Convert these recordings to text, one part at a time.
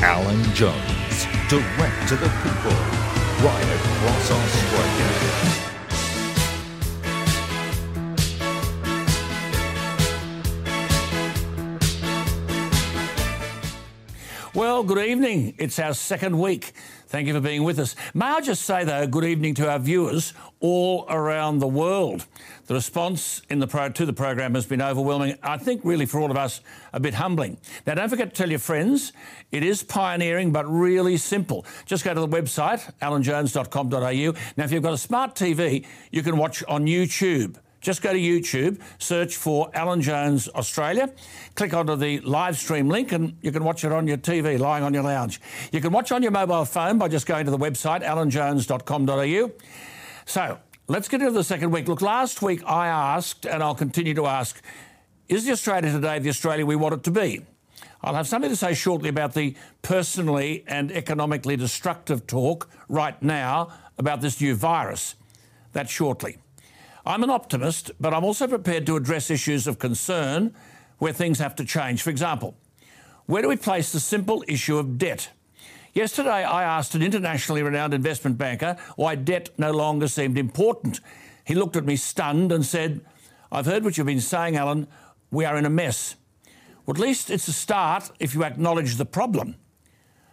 Alan Jones, direct to the people, right across Australia. Well, good evening. It's our second week. Thank you for being with us. May I just say, though, good evening to our viewers all around the world. The response in the pro- to the program has been overwhelming. I think, really, for all of us, a bit humbling. Now, don't forget to tell your friends, it is pioneering but really simple. Just go to the website, alanjones.com.au. Now, if you've got a smart TV, you can watch on YouTube. Just go to YouTube, search for Alan Jones Australia, click onto the live stream link, and you can watch it on your TV lying on your lounge. You can watch on your mobile phone by just going to the website, alanjones.com.au. So let's get into the second week. Look, last week I asked, and I'll continue to ask, is the Australia today the Australia we want it to be? I'll have something to say shortly about the personally and economically destructive talk right now about this new virus. That shortly. I'm an optimist, but I'm also prepared to address issues of concern where things have to change. For example, where do we place the simple issue of debt? Yesterday, I asked an internationally renowned investment banker why debt no longer seemed important. He looked at me stunned and said, I've heard what you've been saying, Alan. We are in a mess. Well, at least it's a start if you acknowledge the problem.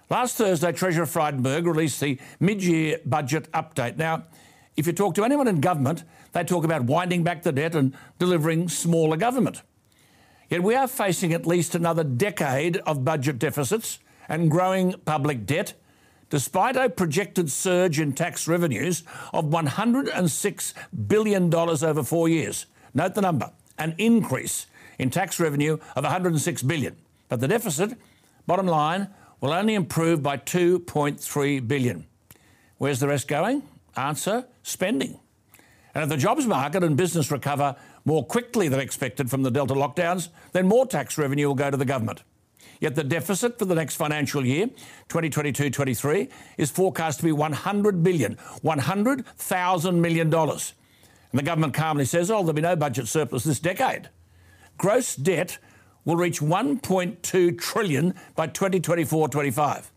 Last Thursday, Treasurer Frydenberg released the mid year budget update. Now, if you talk to anyone in government, they talk about winding back the debt and delivering smaller government. Yet we are facing at least another decade of budget deficits and growing public debt, despite a projected surge in tax revenues of $106 billion over four years. Note the number an increase in tax revenue of 106 billion. But the deficit, bottom line, will only improve by 2.3 billion. Where's the rest going? Answer spending. And if the jobs market and business recover more quickly than expected from the Delta lockdowns, then more tax revenue will go to the government. Yet the deficit for the next financial year, 2022-23, is forecast to be 100 billion, 100,000 million dollars. And the government calmly says, "Oh, there'll be no budget surplus this decade." Gross debt will reach 1.2 trillion by 2024-25.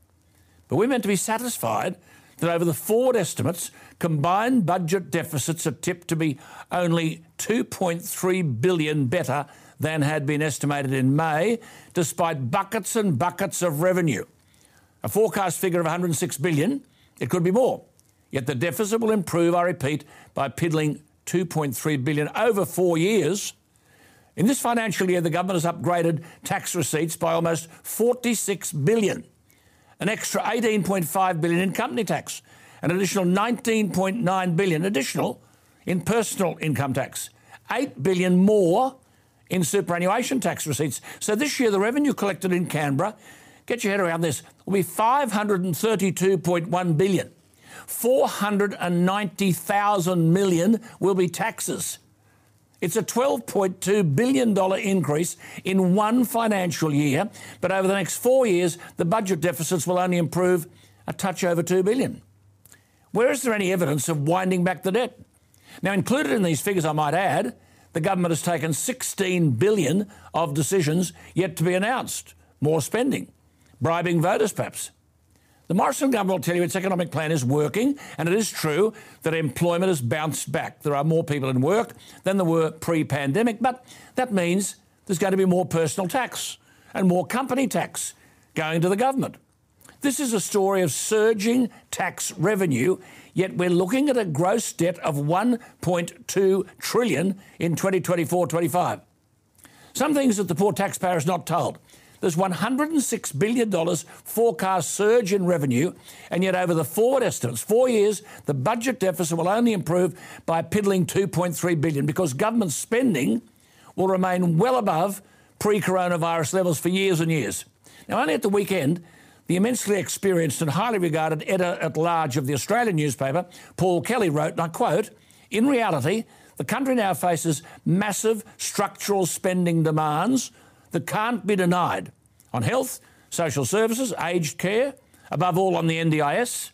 But we're meant to be satisfied that over the forward estimates, combined budget deficits are tipped to be only 2.3 billion better than had been estimated in May, despite buckets and buckets of revenue. A forecast figure of 106 billion, it could be more. Yet the deficit will improve, I repeat, by piddling 2.3 billion over 4 years. In this financial year the government has upgraded tax receipts by almost 46 billion an extra 18.5 billion in company tax, an additional 19.9 billion additional in personal income tax, 8 billion more in superannuation tax receipts. So this year the revenue collected in Canberra, get your head around this, will be 532.1 billion. 490,000 million will be taxes. It's a $12.2 billion increase in one financial year, but over the next four years, the budget deficits will only improve a touch over 2 billion. Where is there any evidence of winding back the debt? Now, included in these figures, I might add, the government has taken 16 billion of decisions yet to be announced. More spending, bribing voters perhaps. The Morrison government will tell you its economic plan is working, and it is true that employment has bounced back. There are more people in work than there were pre pandemic, but that means there's going to be more personal tax and more company tax going to the government. This is a story of surging tax revenue, yet we're looking at a gross debt of 1.2 trillion in 2024-25. Some things that the poor taxpayer is not told. There's $106 billion forecast surge in revenue, and yet over the forward estimates, four years, the budget deficit will only improve by a piddling 2.3 billion because government spending will remain well above pre-coronavirus levels for years and years. Now, only at the weekend, the immensely experienced and highly regarded editor at large of the Australian newspaper, Paul Kelly, wrote, and I quote, In reality, the country now faces massive structural spending demands that can't be denied on health, social services, aged care, above all on the NDIS,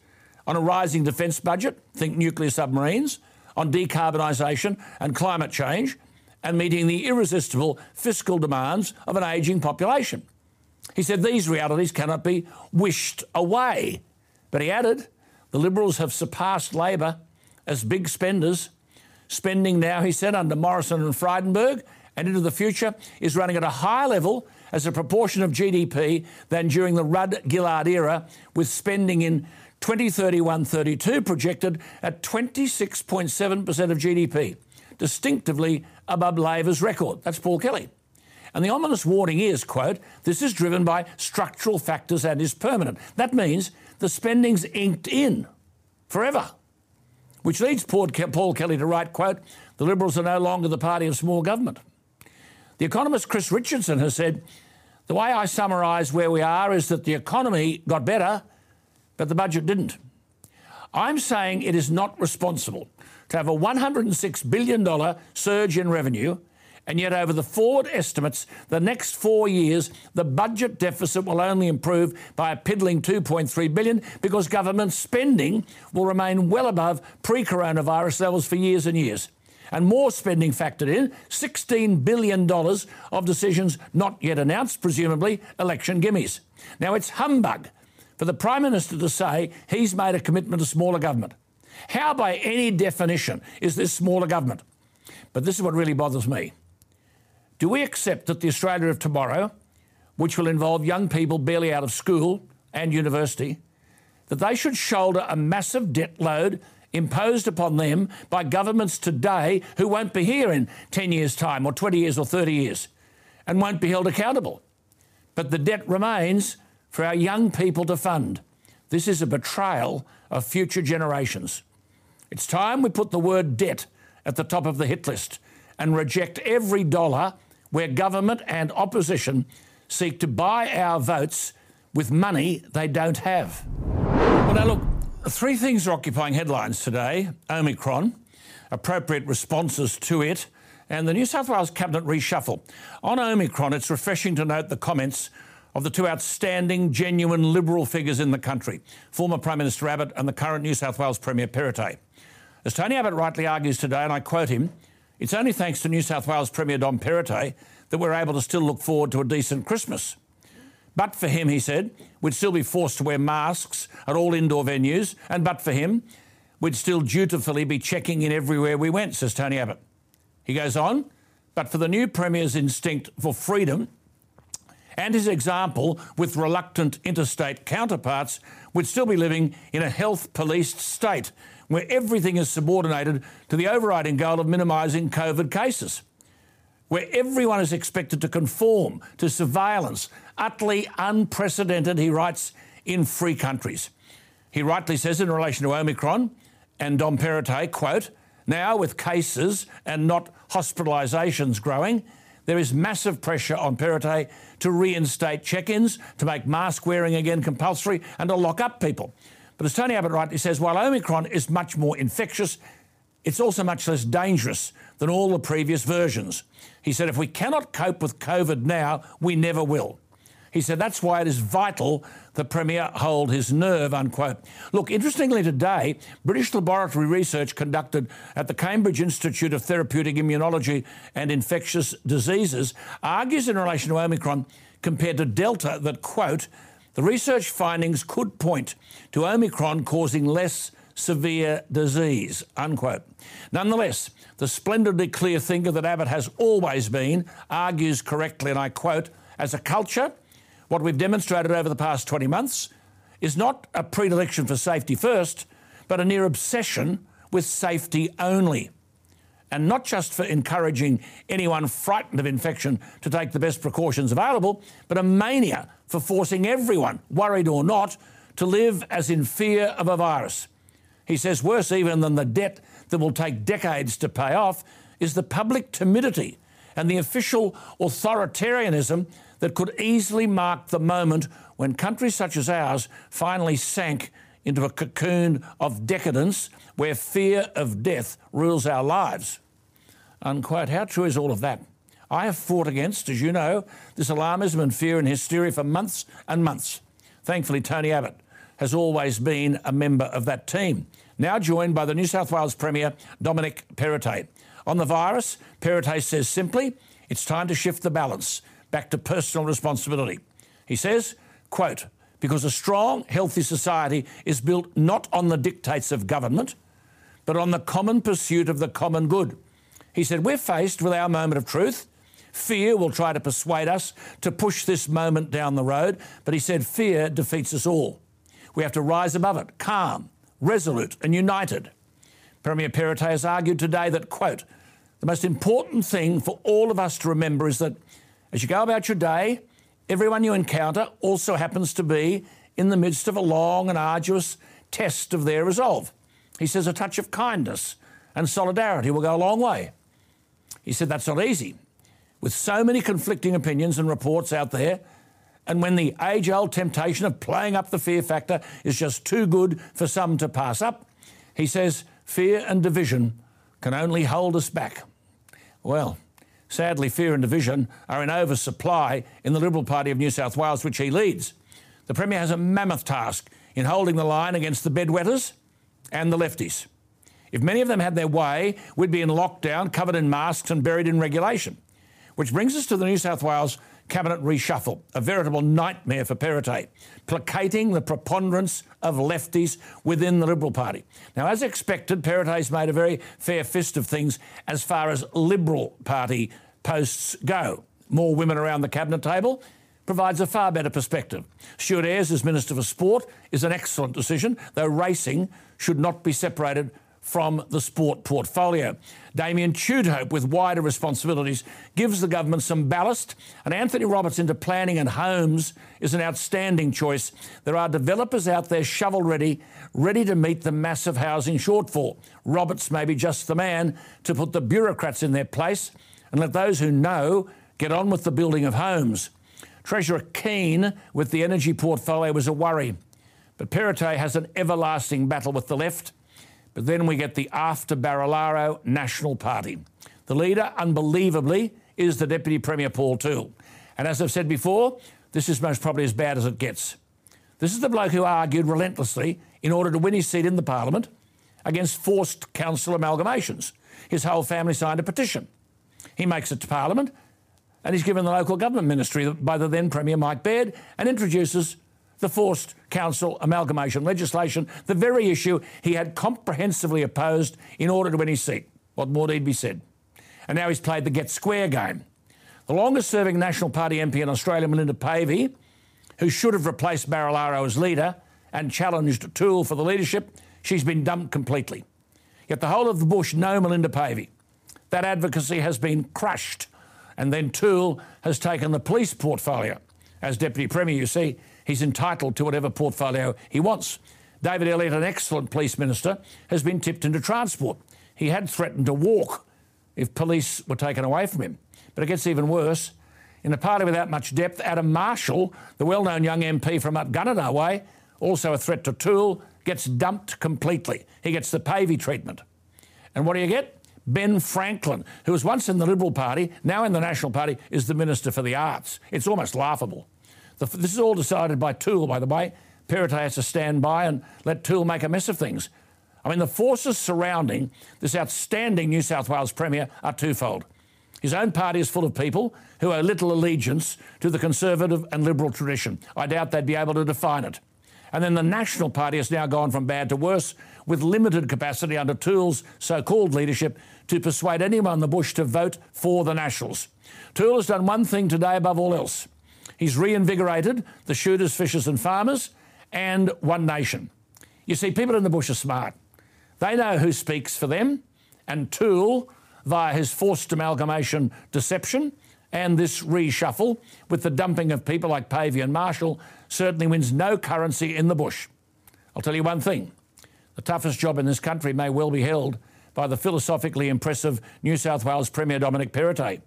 on a rising defence budget, think nuclear submarines, on decarbonisation and climate change, and meeting the irresistible fiscal demands of an ageing population. He said these realities cannot be wished away. But he added, the Liberals have surpassed Labor as big spenders. Spending now, he said, under Morrison and Frydenberg and into the future is running at a higher level as a proportion of GDP than during the Rudd Gillard era, with spending in 2031 32 projected at 26.7% of GDP, distinctively above Labor's record. That's Paul Kelly. And the ominous warning is, quote, this is driven by structural factors and is permanent. That means the spending's inked in forever. Which leads Paul Kelly to write, quote, the Liberals are no longer the party of small government. The economist Chris Richardson has said, the way I summarise where we are is that the economy got better, but the budget didn't. I'm saying it is not responsible to have a $106 billion surge in revenue, and yet over the forward estimates, the next four years, the budget deficit will only improve by a piddling 2.3 billion because government spending will remain well above pre-coronavirus levels for years and years and more spending factored in $16 billion of decisions not yet announced, presumably election gimmies. Now, it's humbug for the Prime Minister to say he's made a commitment to smaller government. How, by any definition, is this smaller government? But this is what really bothers me. Do we accept that the Australia of tomorrow, which will involve young people barely out of school and university, that they should shoulder a massive debt load imposed upon them by governments today who won't be here in 10 years' time or 20 years or 30 years and won't be held accountable. But the debt remains for our young people to fund. This is a betrayal of future generations. It's time we put the word debt at the top of the hit list and reject every dollar where government and opposition seek to buy our votes with money they don't have. Well, now look, Three things are occupying headlines today Omicron, appropriate responses to it, and the New South Wales Cabinet reshuffle. On Omicron, it's refreshing to note the comments of the two outstanding, genuine Liberal figures in the country, former Prime Minister Abbott and the current New South Wales Premier Perrottet. As Tony Abbott rightly argues today, and I quote him, it's only thanks to New South Wales Premier Dom Perrottet that we're able to still look forward to a decent Christmas. But for him, he said, we'd still be forced to wear masks at all indoor venues. And but for him, we'd still dutifully be checking in everywhere we went, says Tony Abbott. He goes on, but for the new Premier's instinct for freedom and his example with reluctant interstate counterparts, we'd still be living in a health policed state where everything is subordinated to the overriding goal of minimising COVID cases where everyone is expected to conform to surveillance, utterly unprecedented, he writes, in free countries. He rightly says in relation to Omicron and Dom Perrottet, quote, now with cases and not hospitalisations growing, there is massive pressure on Perrottet to reinstate check-ins, to make mask wearing again compulsory and to lock up people. But as Tony Abbott rightly says, while Omicron is much more infectious, it's also much less dangerous than all the previous versions. He said, if we cannot cope with COVID now, we never will. He said that's why it is vital the Premier hold his nerve, unquote. Look, interestingly today, British laboratory research conducted at the Cambridge Institute of Therapeutic Immunology and Infectious Diseases argues in relation to Omicron compared to Delta that, quote, the research findings could point to Omicron causing less severe disease, unquote. Nonetheless, the splendidly clear thinker that Abbott has always been argues correctly, and I quote, as a culture, what we've demonstrated over the past 20 months is not a predilection for safety first, but a near obsession with safety only. And not just for encouraging anyone frightened of infection to take the best precautions available, but a mania for forcing everyone, worried or not, to live as in fear of a virus. He says worse even than the debt that will take decades to pay off is the public timidity and the official authoritarianism that could easily mark the moment when countries such as ours finally sank into a cocoon of decadence where fear of death rules our lives. Unquote. How true is all of that? I have fought against, as you know, this alarmism and fear and hysteria for months and months. Thankfully, Tony Abbott has always been a member of that team. Now joined by the New South Wales Premier, Dominic Perrottet. On the virus, Perrottet says simply, it's time to shift the balance back to personal responsibility. He says, quote, because a strong, healthy society is built not on the dictates of government, but on the common pursuit of the common good. He said, We're faced with our moment of truth. Fear will try to persuade us to push this moment down the road, but he said, Fear defeats us all. We have to rise above it, calm, resolute, and united. Premier Perrottet has argued today that, quote, the most important thing for all of us to remember is that as you go about your day, everyone you encounter also happens to be in the midst of a long and arduous test of their resolve. He says a touch of kindness and solidarity will go a long way. He said that's not easy. With so many conflicting opinions and reports out there, and when the age old temptation of playing up the fear factor is just too good for some to pass up, he says fear and division can only hold us back. Well, sadly, fear and division are in oversupply in the Liberal Party of New South Wales, which he leads. The Premier has a mammoth task in holding the line against the bedwetters and the lefties. If many of them had their way, we'd be in lockdown, covered in masks, and buried in regulation. Which brings us to the New South Wales cabinet reshuffle, a veritable nightmare for Perrottet, placating the preponderance of lefties within the Liberal Party. Now, as expected, Perrottet's made a very fair fist of things as far as Liberal Party posts go. More women around the cabinet table provides a far better perspective. Stuart Ayres as Minister for Sport is an excellent decision, though racing should not be separated from the sport portfolio. Damien Tudehope, with wider responsibilities, gives the government some ballast, and Anthony Roberts into planning and homes is an outstanding choice. There are developers out there shovel ready, ready to meet the massive housing shortfall. Roberts may be just the man to put the bureaucrats in their place and let those who know get on with the building of homes. Treasurer Kean with the energy portfolio was a worry, but Perrottet has an everlasting battle with the left but then we get the after Barilaro National Party. The leader, unbelievably, is the Deputy Premier Paul Toole. And as I've said before, this is most probably as bad as it gets. This is the bloke who argued relentlessly in order to win his seat in the Parliament against forced council amalgamations. His whole family signed a petition. He makes it to Parliament and he's given the local government ministry by the then Premier Mike Baird and introduces the forced council amalgamation legislation, the very issue he had comprehensively opposed in order to win his seat. What more need be said? And now he's played the get square game. The longest serving National Party MP in Australia, Melinda Pavey, who should have replaced Barilaro as leader and challenged Toole for the leadership, she's been dumped completely. Yet the whole of the bush know Melinda Pavey. That advocacy has been crushed. And then Toole has taken the police portfolio. As Deputy Premier, you see, he's entitled to whatever portfolio he wants. David Elliott, an excellent police minister, has been tipped into transport. He had threatened to walk if police were taken away from him. But it gets even worse. In a party without much depth, Adam Marshall, the well known young MP from up Gunnedah Way, also a threat to Toole, gets dumped completely. He gets the Pavey treatment. And what do you get? Ben Franklin, who was once in the Liberal Party, now in the National Party, is the Minister for the Arts. It's almost laughable. The, this is all decided by Toole, by the way. Perrottet has to stand by and let Toole make a mess of things. I mean, the forces surrounding this outstanding New South Wales Premier are twofold. His own party is full of people who owe little allegiance to the Conservative and Liberal tradition. I doubt they'd be able to define it. And then the National Party has now gone from bad to worse, with limited capacity under Toole's so called leadership to persuade anyone in the bush to vote for the Nationals. Toole has done one thing today above all else He's reinvigorated the shooters, fishers, and farmers and One Nation. You see, people in the bush are smart. They know who speaks for them, and Toole, via his forced amalgamation deception and this reshuffle with the dumping of people like Pavey and Marshall, certainly wins no currency in the bush. I'll tell you one thing the toughest job in this country may well be held by the philosophically impressive New South Wales Premier Dominic Perrottet.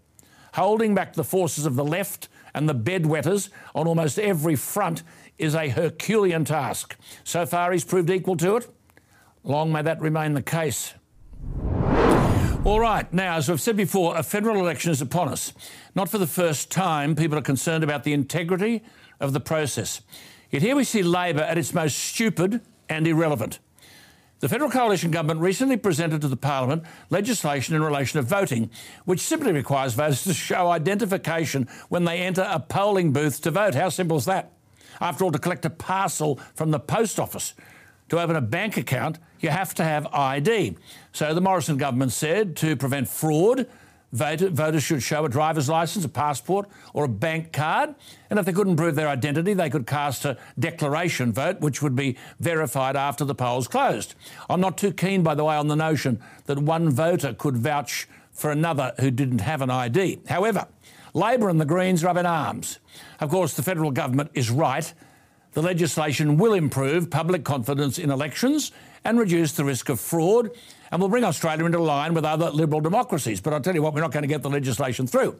Holding back the forces of the left and the bedwetters on almost every front is a Herculean task. So far, he's proved equal to it. Long may that remain the case. All right, now, as I've said before, a federal election is upon us. Not for the first time, people are concerned about the integrity of the process. Yet here we see Labor at its most stupid and irrelevant. The federal coalition government recently presented to the parliament legislation in relation to voting, which simply requires voters to show identification when they enter a polling booth to vote. How simple is that? After all, to collect a parcel from the post office, to open a bank account, you have to have ID. So the Morrison government said to prevent fraud, voters should show a driver's license, a passport, or a bank card. And if they couldn't prove their identity, they could cast a declaration vote, which would be verified after the polls closed. I'm not too keen, by the way, on the notion that one voter could vouch for another who didn't have an ID. However, Labor and the Greens rub in arms. Of course, the federal government is right. The legislation will improve public confidence in elections and reduce the risk of fraud and will bring Australia into line with other liberal democracies. But I'll tell you what, we're not going to get the legislation through.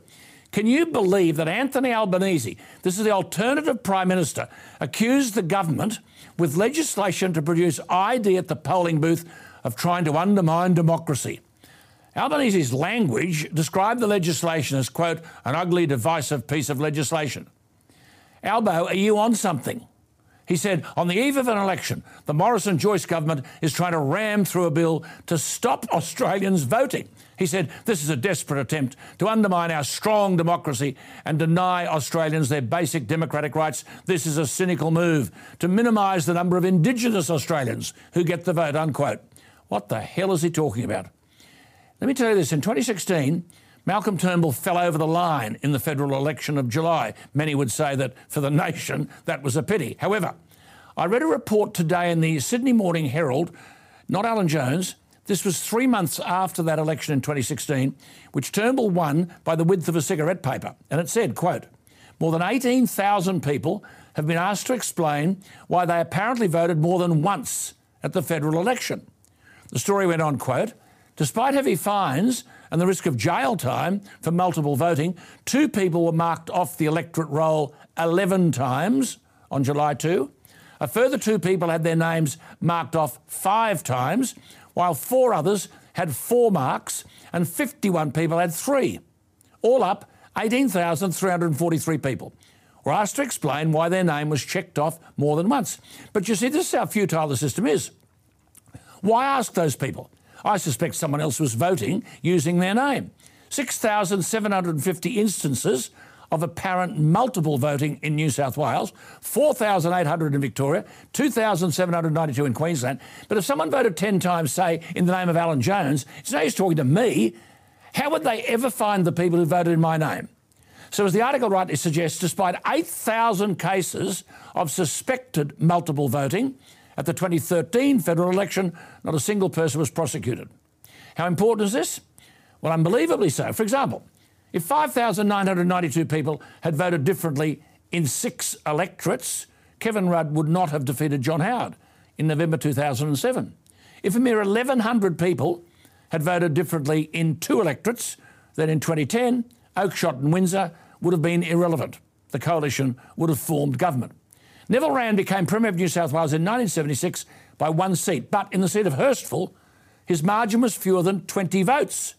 Can you believe that Anthony Albanese, this is the alternative Prime Minister, accused the government with legislation to produce ID at the polling booth of trying to undermine democracy? Albanese's language described the legislation as, quote, an ugly, divisive piece of legislation. Albo, are you on something? He said, on the eve of an election, the Morrison Joyce government is trying to ram through a bill to stop Australians voting. He said, this is a desperate attempt to undermine our strong democracy and deny Australians their basic democratic rights. This is a cynical move to minimise the number of Indigenous Australians who get the vote, unquote. What the hell is he talking about? Let me tell you this in 2016, Malcolm Turnbull fell over the line in the federal election of July. Many would say that for the nation, that was a pity. However, I read a report today in the Sydney Morning Herald, not Alan Jones. This was three months after that election in 2016, which Turnbull won by the width of a cigarette paper. And it said, quote, more than 18,000 people have been asked to explain why they apparently voted more than once at the federal election. The story went on, quote, despite heavy fines and the risk of jail time for multiple voting, two people were marked off the electorate roll 11 times on July 2. A further two people had their names marked off five times, while four others had four marks and 51 people had three. All up, 18,343 people were asked to explain why their name was checked off more than once. But you see, this is how futile the system is. Why ask those people? I suspect someone else was voting using their name. 6,750 instances of apparent multiple voting in New South Wales, 4,800 in Victoria, 2,792 in Queensland. But if someone voted 10 times, say, in the name of Alan Jones, it's no use talking to me. How would they ever find the people who voted in my name? So, as the article rightly suggests, despite 8,000 cases of suspected multiple voting, at the 2013 federal election, not a single person was prosecuted. How important is this? Well, unbelievably so. For example, if 5,992 people had voted differently in six electorates, Kevin Rudd would not have defeated John Howard in November 2007. If a mere 1,100 people had voted differently in two electorates, then in 2010, Oakeshott and Windsor would have been irrelevant. The coalition would have formed government. Neville Wran became Premier of New South Wales in 1976 by one seat, but in the seat of Hurstville, his margin was fewer than 20 votes.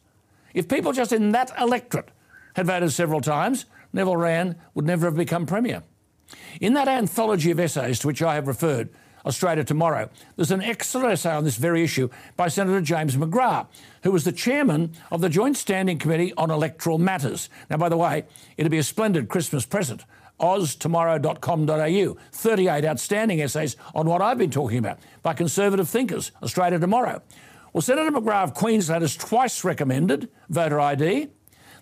If people just in that electorate had voted several times, Neville Wran would never have become Premier. In that anthology of essays to which I have referred, Australia Tomorrow, there's an excellent essay on this very issue by Senator James McGrath, who was the chairman of the Joint Standing Committee on Electoral Matters. Now, by the way, it'd be a splendid Christmas present oztomorrow.com.au. 38 outstanding essays on what I've been talking about by conservative thinkers, Australia Tomorrow. Well, Senator McGrath of Queensland has twice recommended voter ID.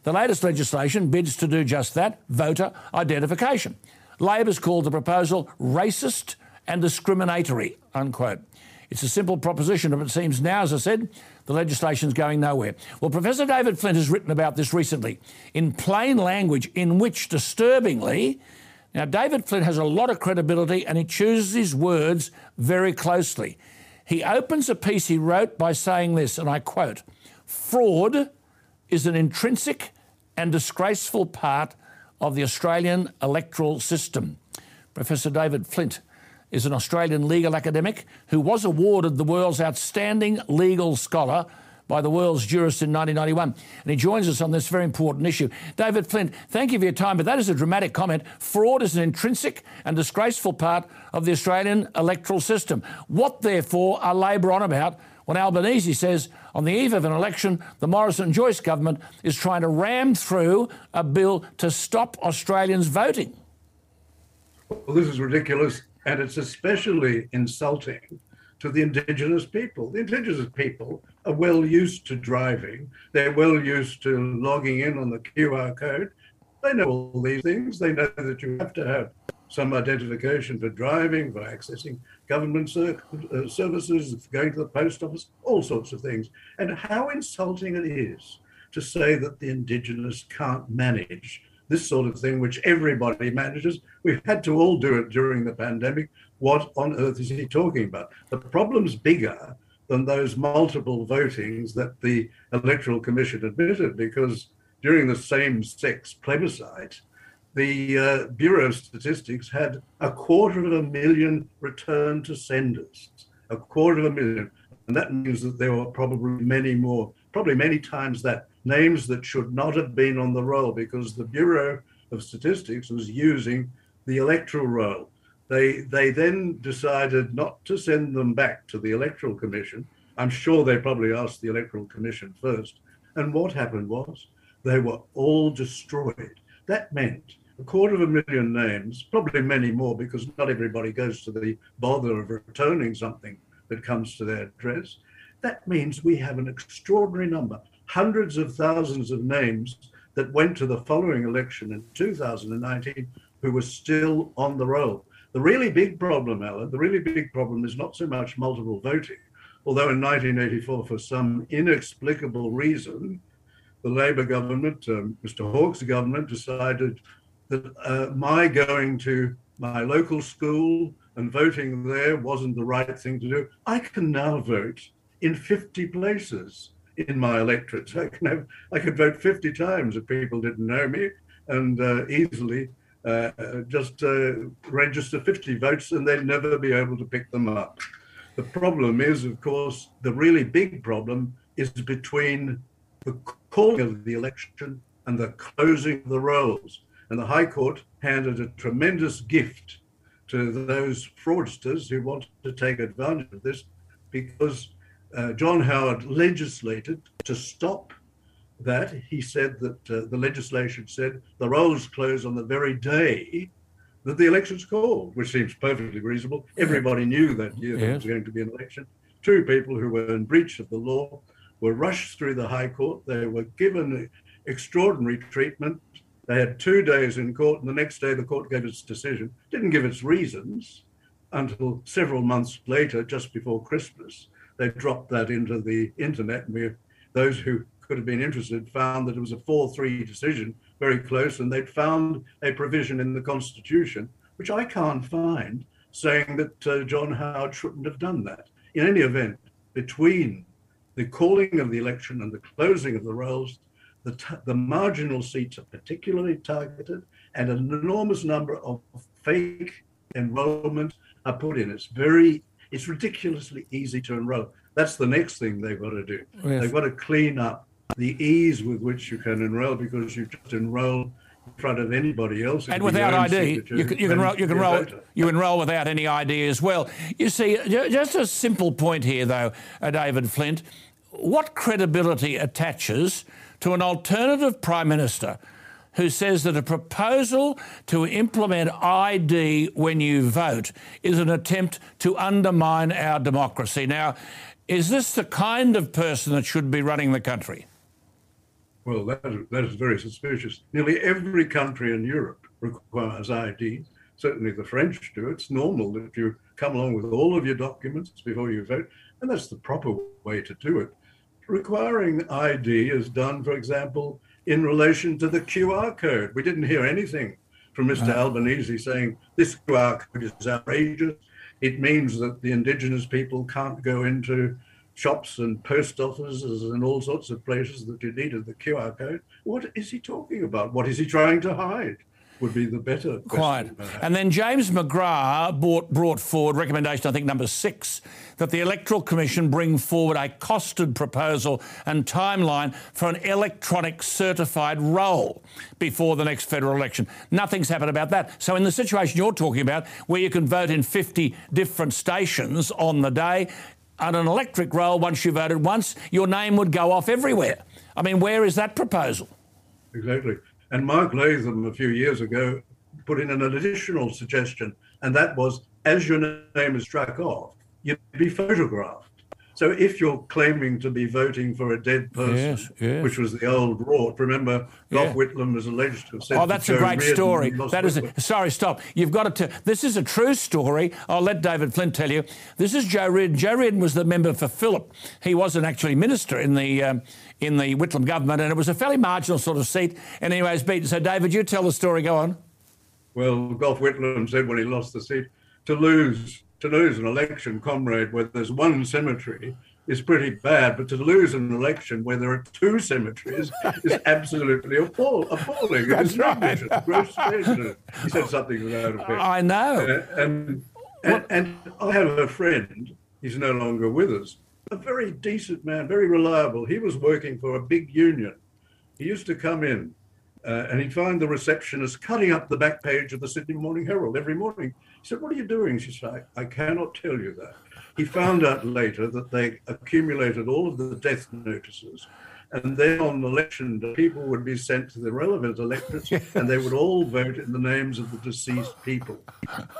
The latest legislation bids to do just that voter identification. Labor's called the proposal racist and discriminatory, unquote. It's a simple proposition, but it seems now, as I said, the legislation's going nowhere. Well, Professor David Flint has written about this recently in plain language, in which, disturbingly, now David Flint has a lot of credibility and he chooses his words very closely. He opens a piece he wrote by saying this, and I quote Fraud is an intrinsic and disgraceful part of the Australian electoral system. Professor David Flint is an Australian legal academic who was awarded the world's outstanding legal scholar by the world's jurist in 1991. And he joins us on this very important issue. David Flint, thank you for your time, but that is a dramatic comment. Fraud is an intrinsic and disgraceful part of the Australian electoral system. What, therefore, are Labor on about when Albanese says on the eve of an election, the Morrison Joyce government is trying to ram through a bill to stop Australians voting? Well, this is ridiculous, and it's especially insulting to the Indigenous people. The Indigenous people are well used to driving, they're well used to logging in on the QR code. They know all these things. They know that you have to have some identification for driving, for accessing government ser- uh, services, going to the post office, all sorts of things. And how insulting it is to say that the Indigenous can't manage this sort of thing, which everybody manages. We've had to all do it during the pandemic. What on earth is he talking about? The problem's bigger than those multiple votings that the Electoral Commission admitted, because during the same sex plebiscite, the uh, Bureau of Statistics had a quarter of a million return to senders, a quarter of a million. And that means that there were probably many more, probably many times that, names that should not have been on the roll because the Bureau of Statistics was using the electoral roll. They, they then decided not to send them back to the Electoral Commission. I'm sure they probably asked the Electoral Commission first. And what happened was they were all destroyed. That meant a quarter of a million names, probably many more, because not everybody goes to the bother of returning something that comes to their address. That means we have an extraordinary number, hundreds of thousands of names that went to the following election in 2019 who were still on the roll. The really big problem, Alan, the really big problem is not so much multiple voting, although in 1984, for some inexplicable reason, the Labor government, um, Mr. Hawke's government, decided that uh, my going to my local school and voting there wasn't the right thing to do. I can now vote in 50 places in my electorate. I can have, I could vote 50 times if people didn't know me and uh, easily uh, just uh, register 50 votes and they'd never be able to pick them up. The problem is, of course, the really big problem is between the calling of the election and the closing of the rolls. And the High Court handed a tremendous gift to those fraudsters who wanted to take advantage of this because uh, John Howard legislated to stop that. He said that uh, the legislation said the rolls close on the very day that the election's called, which seems perfectly reasonable. Everybody knew that year there was going to be an election. Two people who were in breach of the law were rushed through the High Court. They were given extraordinary treatment they had two days in court, and the next day the court gave its decision. Didn't give its reasons until several months later, just before Christmas. They dropped that into the internet, and we, those who could have been interested found that it was a 4 3 decision, very close, and they'd found a provision in the Constitution, which I can't find, saying that uh, John Howard shouldn't have done that. In any event, between the calling of the election and the closing of the rolls, the, t- the marginal seats are particularly targeted, and an enormous number of fake enrollment are put in. It's very, it's ridiculously easy to enroll. That's the next thing they've got to do. Yes. They've got to clean up the ease with which you can enroll because you just enroll in front of anybody else. And without ID, you can, you can, roll, you can roll, you enroll without any ID as well. You see, just a simple point here, though, uh, David Flint. What credibility attaches to an alternative Prime Minister who says that a proposal to implement ID when you vote is an attempt to undermine our democracy. Now, is this the kind of person that should be running the country? Well, that is, that is very suspicious. Nearly every country in Europe requires ID. Certainly the French do. It's normal that you come along with all of your documents before you vote, and that's the proper way to do it requiring ID is done, for example, in relation to the QR code. We didn't hear anything from Mr. Uh, Albanese saying this QR code is outrageous. It means that the indigenous people can't go into shops and post offices and all sorts of places that you needed the QR code. What is he talking about? What is he trying to hide? Would be the better. Quite. And then James McGrath brought, brought forward recommendation, I think number six, that the Electoral Commission bring forward a costed proposal and timeline for an electronic certified roll before the next federal election. Nothing's happened about that. So, in the situation you're talking about, where you can vote in 50 different stations on the day, on an electric roll, once you voted once, your name would go off everywhere. I mean, where is that proposal? Exactly. And Mark Latham, a few years ago, put in an additional suggestion, and that was as your name is struck off, you'd be photographed. So if you're claiming to be voting for a dead person, Yes, yes. which was the old rort, remember, Gough Yeah. Whitlam was alleged to have said Oh, that's a great Riordan, story. That is. A, sorry, stop. You've got to. This is a true story. I'll let David Flint tell you. This is Joe Riordan. Joe Riordan was the member for Phillip. He wasn't actually minister in the um, in the Whitlam government, and it was a fairly marginal sort of seat. And anyway, it's beaten. So, David, you tell the story. Go on. Well, Gough Whitlam said when he lost the seat, to lose to lose an election, comrade, where there's one cemetery is pretty bad, but to lose an election where there are two cemeteries is absolutely appall- appalling. That's is right. gross. He said something without a bit. I know. Uh, and, and, and I have a friend, he's no longer with us, a very decent man, very reliable. He was working for a big union. He used to come in uh, and he'd find the receptionist cutting up the back page of the Sydney Morning Herald every morning. He said, What are you doing? She said, I, I cannot tell you that. He found out later that they accumulated all of the death notices. And then on election day, people would be sent to the relevant electorates and they would all vote in the names of the deceased people.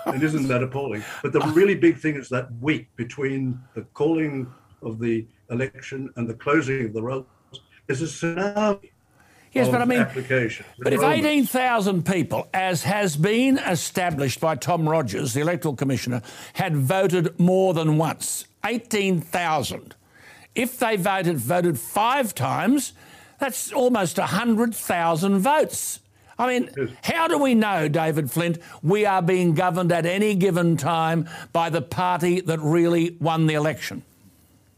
And isn't that appalling? But the really big thing is that week between the calling of the election and the closing of the rolls is a tsunami. Yes, but I mean. But if 18,000 people, as has been established by Tom Rogers, the Electoral Commissioner, had voted more than once, 18,000, if they voted voted five times, that's almost 100,000 votes. I mean, Yes. how do we know, David Flint, we are being governed at any given time by the party that really won the election?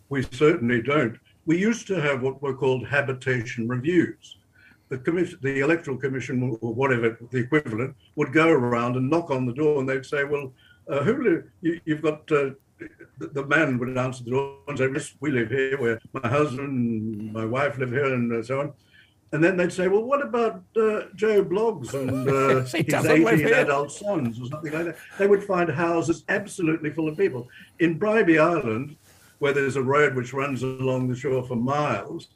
We certainly don't. We used to have what were called habitation reviews. The, commission, the electoral commission, or whatever the equivalent, would go around and knock on the door, and they'd say, "Well, uh, who live? You, you've got." Uh, the, the man would answer the door and say, "Yes, we live here. Where my husband, and my wife live here, and so on." And then they'd say, "Well, what about uh, Joe Bloggs and uh, his 18 adult sons, or something like that?" They would find houses absolutely full of people. In Bribie Island, where there's a road which runs along the shore for miles,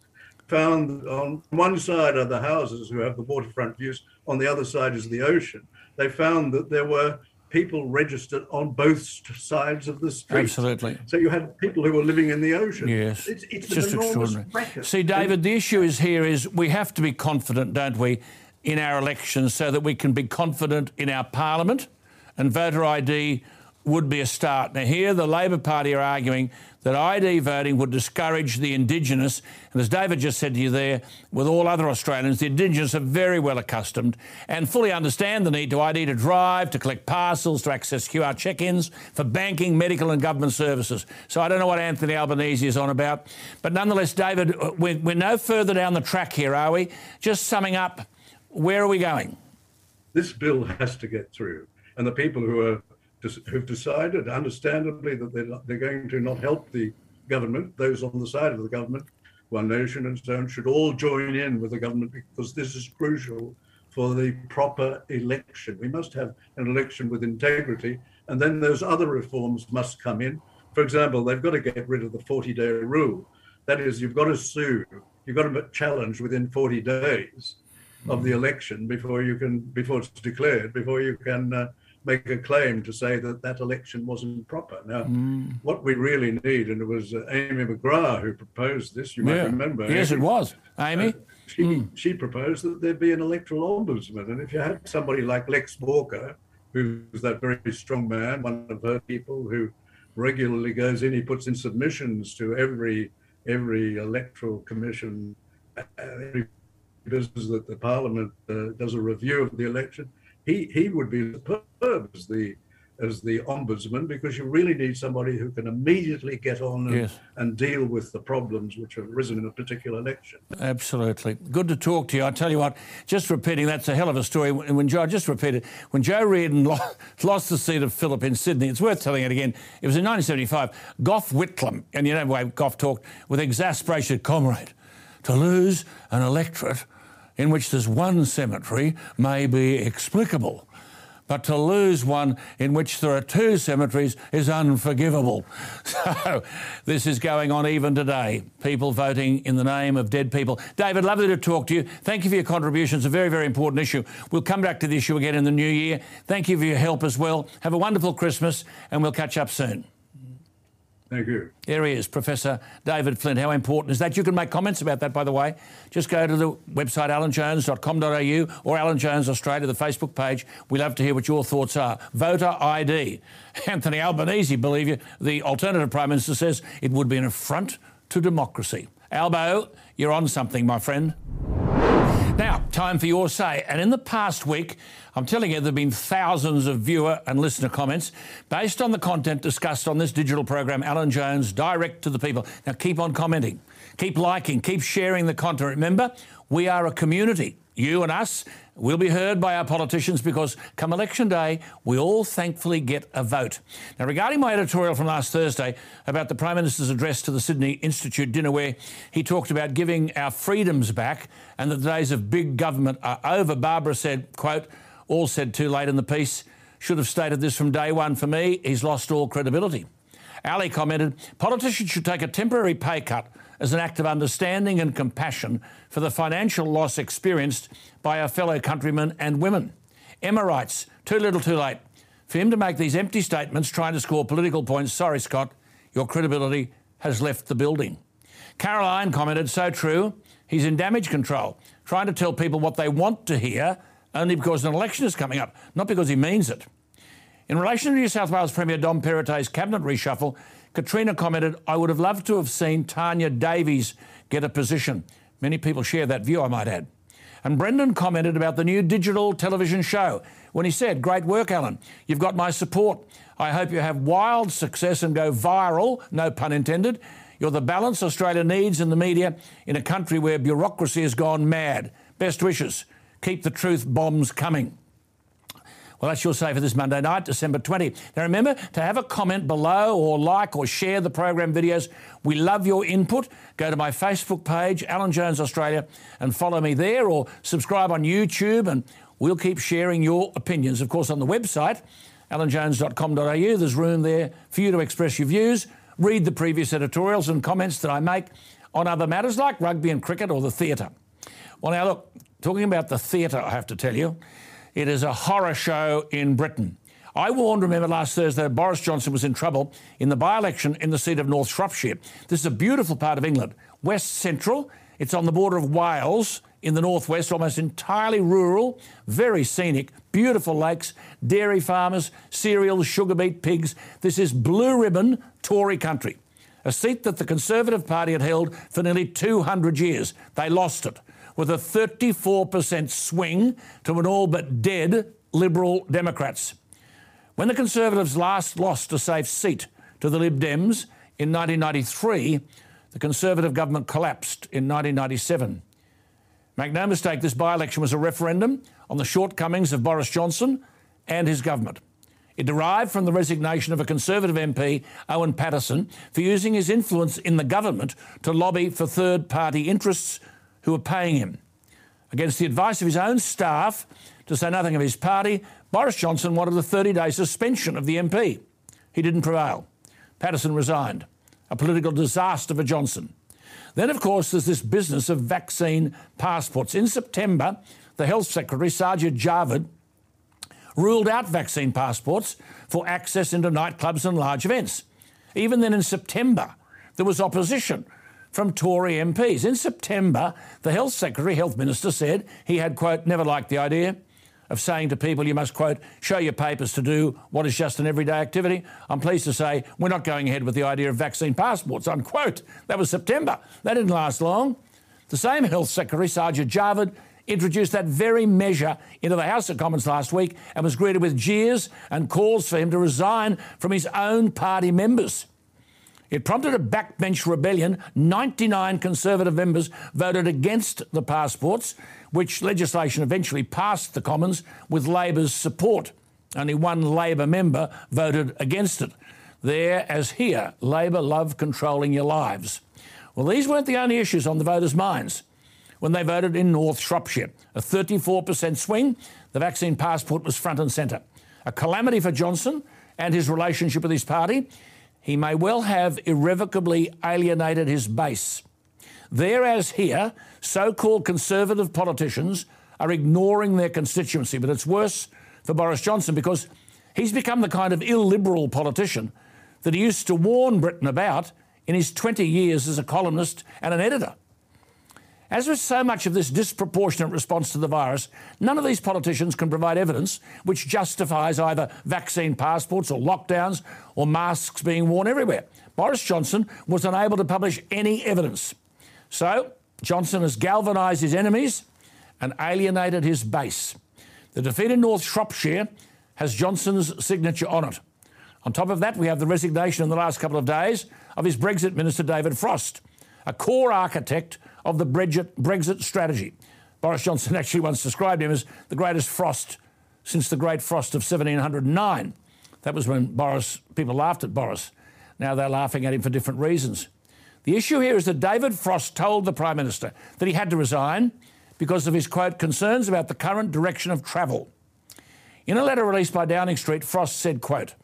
found on one side are the houses who have the waterfront views, on the other side is the ocean. They found that there were people registered on both sides of the street. Absolutely. So you had people who were living in the ocean. Yes, It's, it's, just enormous extraordinary. racket. See, David, the issue is here is we have to be confident, don't we, in our elections, so that we can be confident in our parliament, and voter ID would be a start. Now, here the Labor Party are arguing that ID voting would discourage the Indigenous, and as David just said to you there, with all other Australians, the Indigenous are very well accustomed and fully understand the need to ID to drive, to collect parcels, to access QR check-ins for banking, medical, and government services. So I don't know what Anthony Albanese is on about, but nonetheless, David, uh, we're, we're no further down the track here, are we? Just summing up, where are we going? this bill has to get through. And the people who are who've decided, understandably, that they're, not, they're going to not help the government, those on the side of the government, One Nation and so on, should all join in with the government because this is crucial for the proper election. We must have an election with integrity, and then those other reforms must come in. For example, they've got to get rid of the 40 day rule. That is, you've got to sue, you've got to challenge within 40 days of the election before you can, before it's declared, before you can uh, make a claim to say that that election wasn't proper. Now, what we really need, and it was uh, Amy McGrath who proposed this, you might Yeah. remember. Yes, it was. Amy? she, she proposed that there be an electoral ombudsman. And if you had somebody like Lex Walker, who's that very strong man, one of her people who regularly goes in, he puts in submissions to every every electoral commission, uh, every business that the parliament uh, does a review of the election. He he would be superb as the as the ombudsman because you really need somebody who can immediately get on and, Yes. and deal with the problems which have arisen in a particular election. Absolutely. Good to talk to you. I tell you what, just repeating, that's a hell of a story. When Joe, just repeat it, when Joe Riordan lo- lost the seat of Phillip in Sydney, it's worth telling it again. It was in 1975. Gough Whitlam, and you know the way Gough talked, with exasperation, comrade, to lose an electorate in which there's one cemetery may be explicable. But to lose one in which there are two cemeteries is unforgivable. So this is going on even today. People voting in the name of dead people. David, lovely to talk to you. Thank you for your contributions. A very, very important issue. We'll come back to the issue again in the new year. Thank you for your help as well. Have a wonderful Christmas, and we'll catch up soon. Thank you. There he is, Professor David Flint. How important is that? You can make comments about that, by the way. Just go to the website alanjones.com.au or Alan Jones Australia, the Facebook page. We love to hear what your thoughts are. Voter ID. Anthony Albanese, believe you, the alternative Prime Minister says it would be an affront to democracy. Albo, you're on something, my friend. Now, time for your say. And in the past week, I'm telling you, there have been thousands of viewer and listener comments based on the content discussed on this digital program, Alan Jones, direct to the people. Now, keep on commenting, keep liking, keep sharing the content. Remember, we are a community. You and us will be heard by our politicians because come election day, we all thankfully get a vote. Now, regarding my editorial from last Thursday about the Prime Minister's address to the Sydney Institute dinner, where he talked about giving our freedoms back and that the days of big government are over, Barbara said, quote, all said too late in the piece, should have stated this from day one for me, he's lost all credibility. Ali commented, politicians should take a temporary pay cut as an act of understanding and compassion for the financial loss experienced by our fellow countrymen and women. Emma writes, too little too late. For him to make these empty statements trying to score political points, sorry, Scott, your credibility has left the building. Caroline commented, so true, he's in damage control, trying to tell people what they want to hear only because an election is coming up, not because he means it. In relation to New South Wales Premier Dom Perrottet's cabinet reshuffle, Katrina commented, I would have loved to have seen Tanya Davies get a position. Many people share that view, I might add. And Brendan commented about the new digital television show when he said, Great work, Alan. You've got my support. I hope you have wild success and go viral, no pun intended. You're the balance Australia needs in the media in a country where bureaucracy has gone mad. Best wishes. Keep the truth bombs coming. Well, that's your say for this Monday night, December 20. Now, remember to have a comment below or like or share the program videos. We love your input. Go to my Facebook page, Alan Jones Australia, and follow me there or subscribe on YouTube, and we'll keep sharing your opinions. Of course, on the website, alanjones.com.au, there's room there for you to express your views, read the previous editorials and comments that I make on other matters like rugby and cricket or the theatre. Well, now, look, talking about the theatre, I have to tell you, it is a horror show in Britain. I warned, remember, last Thursday, Boris Johnson was in trouble in the by election in the seat of North Shropshire. This is a beautiful part of England, West Central. It's on the border of Wales in the northwest, almost entirely rural, very scenic, beautiful lakes, dairy farmers, cereals, sugar beet, pigs. This is blue ribbon Tory country, a seat that the Conservative Party had held for nearly 200 years. They lost it with a 34% swing to an all but dead Liberal Democrats. When the Conservatives last lost a safe seat to the Lib Dems in 1993, the Conservative government collapsed in 1997. Make no mistake, this by election was a referendum on the shortcomings of Boris Johnson and his government. It derived from the resignation of a Conservative MP, Owen Paterson, for using his influence in the government to lobby for third party interests who were paying him. Against the advice of his own staff, to say nothing of his party, Boris Johnson wanted a 30 day suspension of the MP. He didn't prevail. Paterson resigned. A political disaster for Johnson. Then, of course, there's this business of vaccine passports. In September, the Health Secretary, Sajid Javid, ruled out vaccine passports for access into nightclubs and large events. Even then, in September, there was opposition from Tory MPs. In September, the Health Secretary, Health Minister, said he had, quote, never liked the idea of saying to people, you must, quote, show your papers to do what is just an everyday activity. I'm pleased to say we're not going ahead with the idea of vaccine passports, unquote. That was September. That didn't last long. The same Health Secretary, Sajid Javid, introduced that very measure into the House of Commons last week and was greeted with jeers and calls for him to resign from his own party members. It prompted a backbench rebellion. 99 Conservative members voted against the passports, which legislation eventually passed the Commons with Labor's support. Only one Labor member voted against it. There, as here, Labor love controlling your lives. Well, these weren't the only issues on the voters' minds. When they voted in North Shropshire, a 34% swing, the vaccine passport was front and centre. A calamity for Johnson and his relationship with his party he may well have irrevocably alienated his base. There, as here, so called conservative politicians are ignoring their constituency, but it's worse for Boris Johnson because he's become the kind of illiberal politician that he used to warn Britain about in his 20 years as a columnist and an editor. As with so much of this disproportionate response to the virus, none of these politicians can provide evidence which justifies either vaccine passports or lockdowns or masks being worn everywhere. Boris Johnson was unable to publish any evidence. So, Johnson has galvanised his enemies and alienated his base. The defeat in North Shropshire has Johnson's signature on it. On top of that, we have the resignation in the last couple of days of his Brexit Minister David Frost, a core architect of the Brexit strategy. Boris Johnson actually once described him as the greatest frost since the Great Frost of 1709. That was when Boris people laughed at Boris. Now they're laughing at him for different reasons. The issue here is that David Frost told the Prime Minister that he had to resign because of his quote concerns about the current direction of travel. In a letter released by Downing Street, Frost said, quote,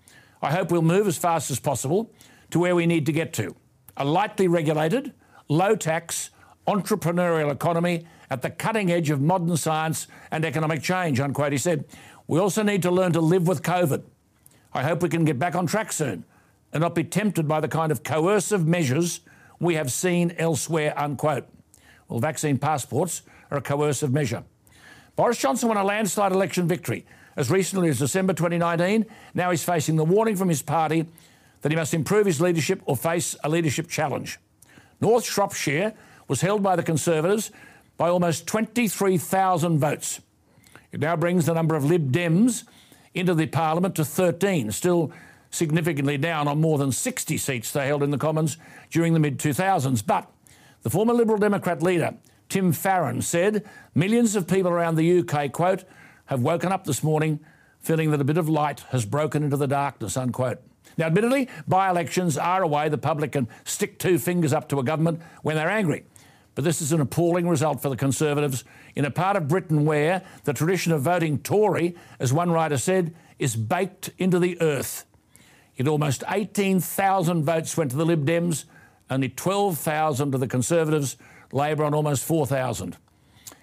I hope we'll move as fast as possible to where we need to get to. A lightly regulated, low tax, entrepreneurial economy at the cutting edge of modern science and economic change, unquote. He said, We also need to learn to live with COVID. I hope we can get back on track soon and not be tempted by the kind of coercive measures we have seen elsewhere, unquote. Well, vaccine passports are a coercive measure. Boris Johnson won a landslide election victory as recently as December 2019. Now he's facing the warning from his party that he must improve his leadership or face a leadership challenge. North Shropshire was held by the Conservatives by almost 23,000 votes. It now brings the number of Lib Dems into the Parliament to 13, still significantly down on more than 60 seats they held in the Commons during the mid 2000s. But the former Liberal Democrat leader, Tim Farron, said millions of people around the UK, quote, have woken up this morning feeling that a bit of light has broken into the darkness, unquote. Now, admittedly, by elections are a way the public can stick two fingers up to a government when they're angry. But this is an appalling result for the Conservatives in a part of Britain where the tradition of voting Tory, as one writer said, is baked into the earth. Yet almost 18,000 votes went to the Lib Dems, only 12,000 to the Conservatives, Labor on almost 4,000.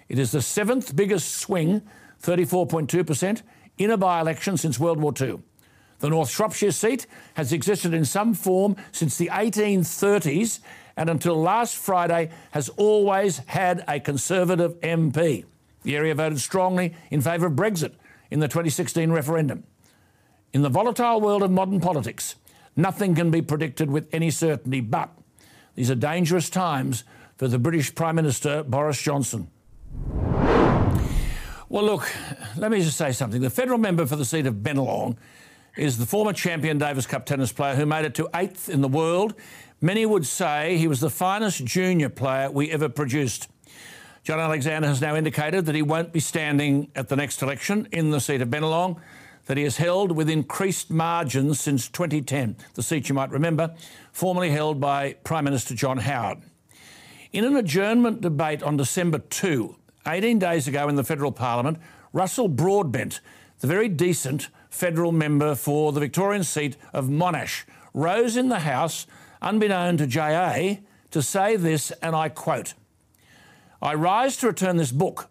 It is the seventh biggest swing, 34.2%, in a by election since World War II. The North Shropshire seat has existed in some form since the 1830s and until last Friday has always had a Conservative MP. The area voted strongly in favour of Brexit in the 2016 referendum. In the volatile world of modern politics, nothing can be predicted with any certainty, but these are dangerous times for the British Prime Minister Boris Johnson. Well, look, let me just say something. The federal member for the seat of Bennelong is the former champion Davis Cup tennis player who made it to eighth in the world Many would say he was the finest junior player we ever produced. John Alexander has now indicated that he won't be standing at the next election in the seat of Bennelong, that he has held with increased margins since 2010, the seat you might remember, formerly held by Prime Minister John Howard. In an adjournment debate on December 2, 18 days ago in the federal parliament, Russell Broadbent, the very decent federal member for the Victorian seat of Monash, rose in the House unbeknown to JA, to say this, and I quote I rise to return this book,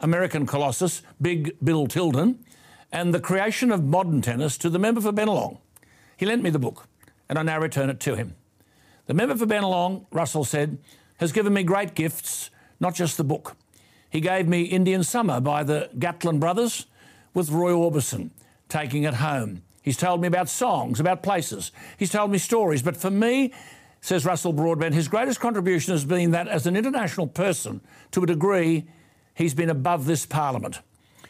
American Colossus, Big Bill Tilden, and the creation of modern tennis to the member for Bennelong. He lent me the book, and I now return it to him. The member for Bennelong, Russell said, has given me great gifts, not just the book. He gave me Indian Summer by the Gatlin Brothers with Roy Orbison, taking it home. He's told me about songs, about places. He's told me stories. But for me, says Russell Broadbent, his greatest contribution has been that as an international person, to a degree, he's been above this parliament.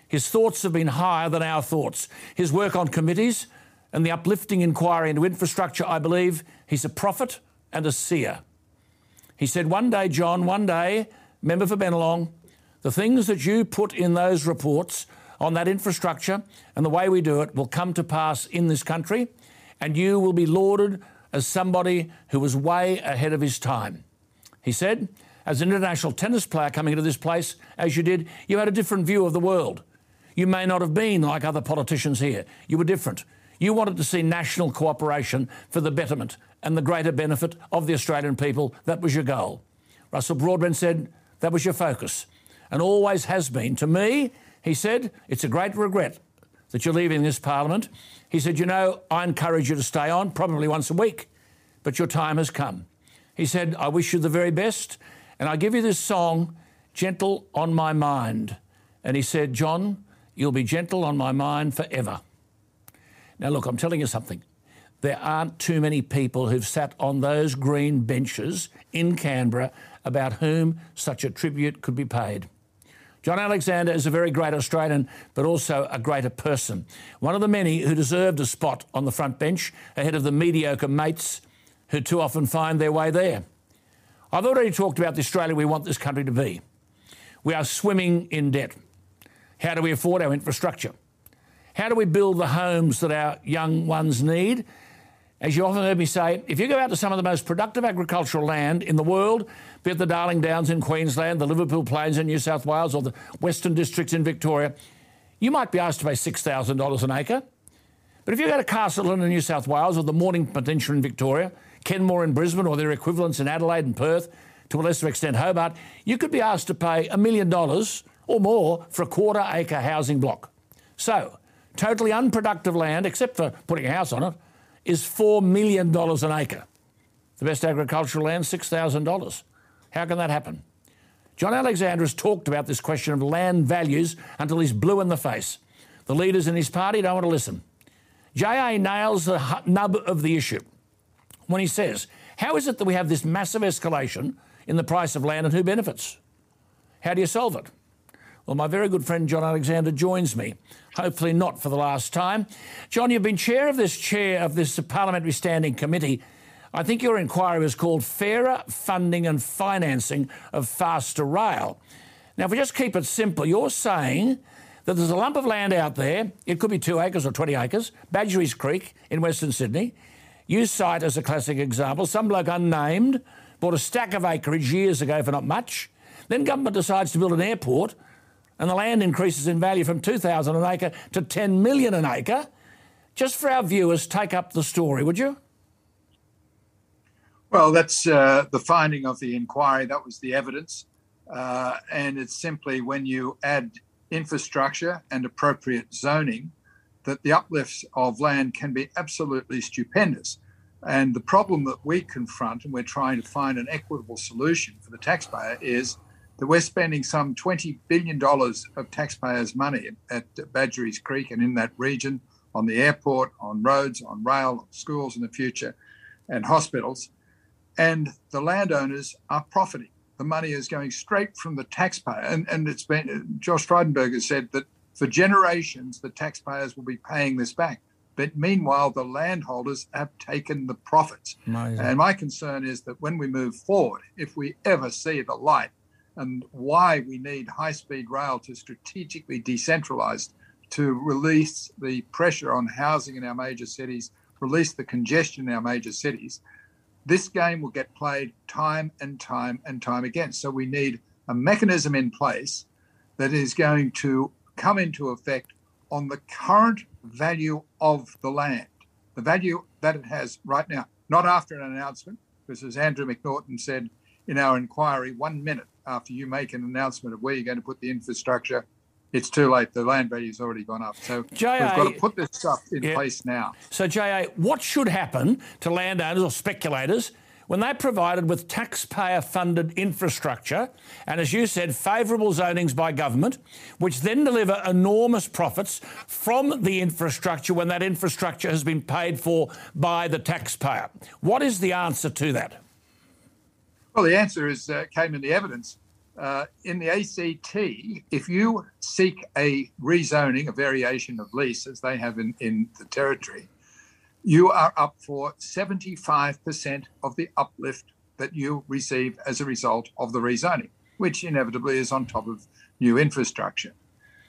His thoughts have been higher than our thoughts. His work on committees and the uplifting inquiry into infrastructure, I believe he's a prophet and a seer. He said, One day, John, one day, member for Bennelong, the things that you put in those reports on that infrastructure and the way we do it will come to pass in this country, and you will be lauded as somebody who was way ahead of his time. He said, as an international tennis player coming into this place, as you did, you had a different view of the world. You may not have been like other politicians here. You were different. You wanted to see national cooperation for the betterment and the greater benefit of the Australian people. That was your goal. Russell Broadbent said that was your focus and always has been. To me, he said, it's a great regret that you're leaving this parliament. He said, You know, I encourage you to stay on, probably once a week, but your time has come. He said, I wish you the very best, and I give you this song, Gentle on My Mind. And he said, John, You'll be gentle on my mind forever. Now, look, I'm telling you something. There aren't too many people who've sat on those green benches in Canberra about whom such a tribute could be paid. John Alexander is a very great Australian, but also a greater person. One of the many who deserved a spot on the front bench ahead of the mediocre mates who too often find their way there. I've already talked about the Australia we want this country to be. We are swimming in debt. How do we afford our infrastructure? How do we build the homes that our young ones need? As you often heard me say, if you go out to some of the most productive agricultural land in the world, be it the Darling Downs in Queensland, the Liverpool Plains in New South Wales, or the Western Districts in Victoria, you might be asked to pay $6,000 an acre. But if you go to Castleton in New South Wales, or the Mornington Peninsula in Victoria, Kenmore in Brisbane, or their equivalents in Adelaide and Perth, to a lesser extent Hobart, you could be asked to pay a million dollars or more for a quarter acre housing block. So, totally unproductive land, except for putting a house on it, is $4 million an acre. The best agricultural land, $6,000. How can that happen? John Alexander has talked about this question of land values until he's blue in the face. The leaders in his party don't want to listen. JA nails the nub of the issue when he says, How is it that we have this massive escalation in the price of land and who benefits? How do you solve it? Well, my very good friend John Alexander joins me, hopefully not for the last time. John, you've been chair of this chair of this parliamentary standing committee. I think your inquiry was called Fairer Funding and Financing of Faster Rail. Now, if we just keep it simple, you're saying that there's a lump of land out there, it could be two acres or 20 acres, Badgerys Creek in Western Sydney. You cite as a classic example, some bloke unnamed bought a stack of acreage years ago for not much. Then government decides to build an airport and the land increases in value from 2,000 an acre to 10 million an acre. Just for our viewers, take up the story, would you? Well, that's uh, the finding of the inquiry. That was the evidence. Uh, and it's simply when you add infrastructure and appropriate zoning that the uplifts of land can be absolutely stupendous. And the problem that we confront, and we're trying to find an equitable solution for the taxpayer, is that we're spending some $20 billion of taxpayers' money at Badgerys Creek and in that region on the airport, on roads, on rail, schools in the future, and hospitals. And the landowners are profiting. The money is going straight from the taxpayer. And, and it's been, Josh Frydenberg has said that for generations, the taxpayers will be paying this back. But meanwhile, the landholders have taken the profits. Amazing. And my concern is that when we move forward, if we ever see the light and why we need high speed rail to strategically decentralize to release the pressure on housing in our major cities, release the congestion in our major cities. This game will get played time and time and time again. So we need a mechanism in place that is going to come into effect on the current value of the land, the value that it has right now, not after an announcement, because as Andrew McNaughton said in our inquiry, one minute after you make an announcement of where you're going to put the infrastructure, it's too late. The land value's already gone up. So JA, we've got to put this stuff in yeah. place now. So, JA, what should happen to landowners or speculators when they're provided with taxpayer funded infrastructure and, as you said, favourable zonings by government, which then deliver enormous profits from the infrastructure when that infrastructure has been paid for by the taxpayer? What is the answer to that? Well, the answer is uh, came in the evidence. uh, in the ACT, if you seek a rezoning, a variation of lease, as they have in, in the territory, you are up for 75% of the uplift that you receive as a result of the rezoning, which inevitably is on top of new infrastructure.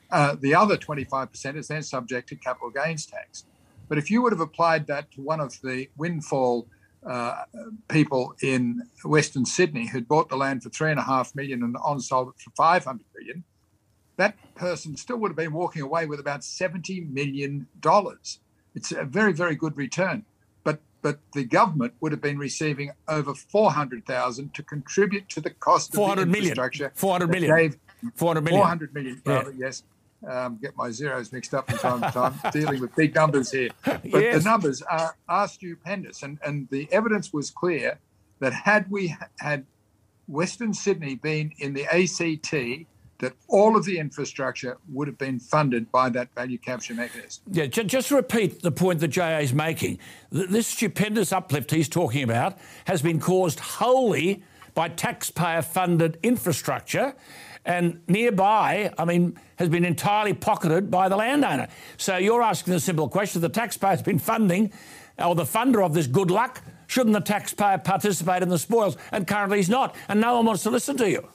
Uh, the other 25% is then subject to capital gains tax. But if you would have applied that to one of the windfall uh, people in Western Sydney who'd bought the land for three and a half million and on sold it for 500 million, that person still would have been walking away with about 70 million dollars. It's a very, very good return. But but the government would have been receiving over 400,000 to contribute to the cost of the infrastructure. 400 million. 400 million. 400 million. 400 million, rather, yeah. yes um, get my zeros mixed up from time to time, dealing with big numbers here. But yes. the numbers are, are stupendous. And, and the evidence was clear that had we had Western Sydney been in the ACT, that all of the infrastructure would have been funded by that value capture mechanism. Yeah, just repeat the point that JA is making. This stupendous uplift he's talking about has been caused wholly by taxpayer funded infrastructure and nearby, I mean, has been entirely pocketed by the landowner. So you're asking the simple question the taxpayer's been funding, or the funder of this good luck, shouldn't the taxpayer participate in the spoils? And currently he's not, and no one wants to listen to you.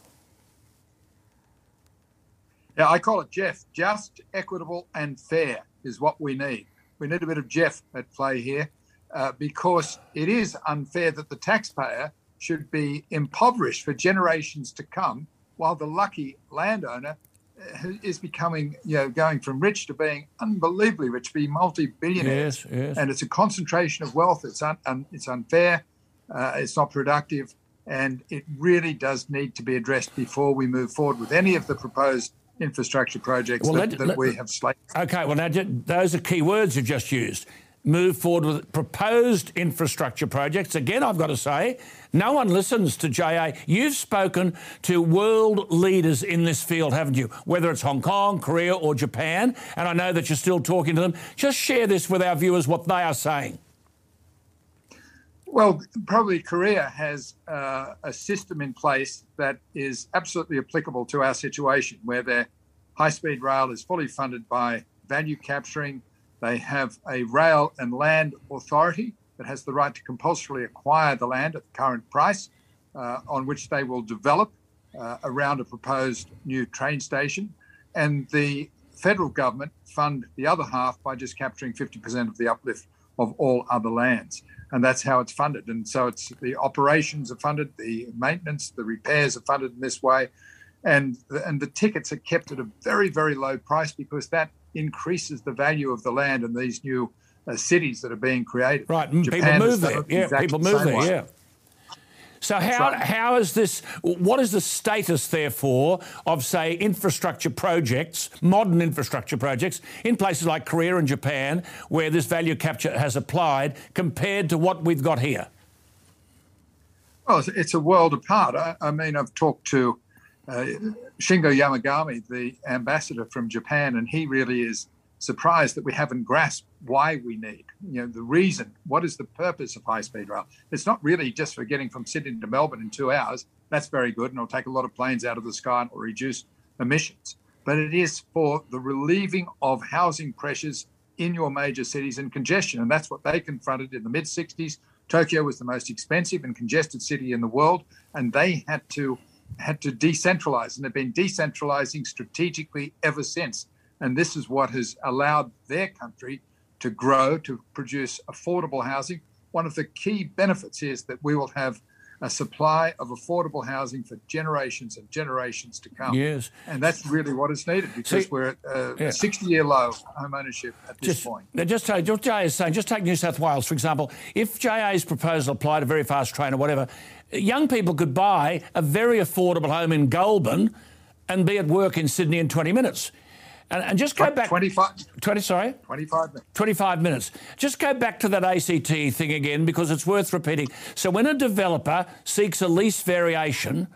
Yeah, I call it Jeff. Just, equitable, and fair is what we need. We need a bit of Jeff at play here uh, because it is unfair that the taxpayer should be impoverished for generations to come while the lucky landowner uh, is becoming, you know, going from rich to being unbelievably rich, be multi-billionaires. Yes, yes. And it's a concentration of wealth. It's un, un it's unfair. Uh, it's not productive, and it really does need to be addressed before we move forward with any of the proposed infrastructure projects well, that, let, that let, we have slated. Okay, well now those are key words you've just used move forward with proposed infrastructure projects. Again, I've got to say, no one listens to JA. You've spoken to world leaders in this field, haven't you? Whether it's Hong Kong, Korea, or Japan, and I know that you're still talking to them. Just share this with our viewers what they are saying. Well, probably Korea has uh, a system in place that is absolutely applicable to our situation, where their high speed rail is fully funded by value capturing they have a rail and land authority that has the right to compulsorily acquire the land at the current price, uh, on which they will develop uh, around a proposed new train station. And the federal government fund the other half by just capturing 50% of the uplift of all other lands. And that's how it's funded. And so it's the operations are funded, the maintenance, the repairs are funded in this way. And the, and the tickets are kept at a very, very low price because that increases the value of the land in these new uh, cities that are being created. Right, Japan people move there. Yeah, people move there. Way. Yeah. So how right. how is this? What is the status, therefore, of say infrastructure projects, modern infrastructure projects in places like Korea and Japan, where this value capture has applied, compared to what we've got here? Well, it's a world apart. I, I mean, I've talked to uh, Shingo Yamagami, the ambassador from Japan, and he really is surprised that we haven't grasped why we need, you know, the reason. What is the purpose of high-speed rail? It's not really just for getting from Sydney to Melbourne in two hours. That's very good, and it'll take a lot of planes out of the sky and will reduce emissions. But it is for the relieving of housing pressures in your major cities and congestion, and that's what they confronted in the mid '60s. Tokyo was the most expensive and congested city in the world, and they had to had to decentralize, and they've been decentralizing strategically ever since. And this is what has allowed their country to grow, to produce affordable housing. One of the key benefits is that we will have a supply of affordable housing for generations and generations to come. Yes. And that's really what is needed because See, we're at uh, yeah. a 60 year low home ownership at this just, point. Just, uh, just JA is saying, just take New South Wales, for example. If JA's proposal applied a very fast train or whatever, young people could buy a very affordable home in Goulburn and be at work in Sydney in 20 minutes. And, and just go back 25 20 sorry? 25 minutes 25 minutes. Just go back to that ACT thing again because it's worth repeating. So when a developer seeks a lease variation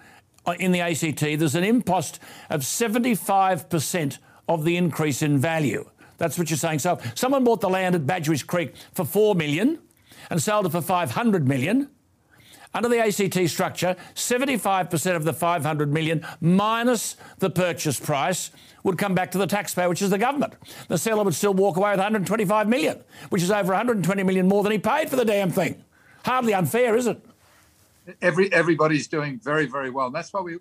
uh, in the ACT there's an impost of 75% of the increase in value. That's what you're saying. So someone bought the land at Badgerys Creek for 4 million and sold it for 500 million under the ACT structure, 75% of the 500 million minus the purchase price would come back to the taxpayer, which is the government. The seller would still walk away with 125 million, which is over 120 million more than he paid for the damn thing. Hardly unfair, is it? Every everybody's doing very very well. And that's why we,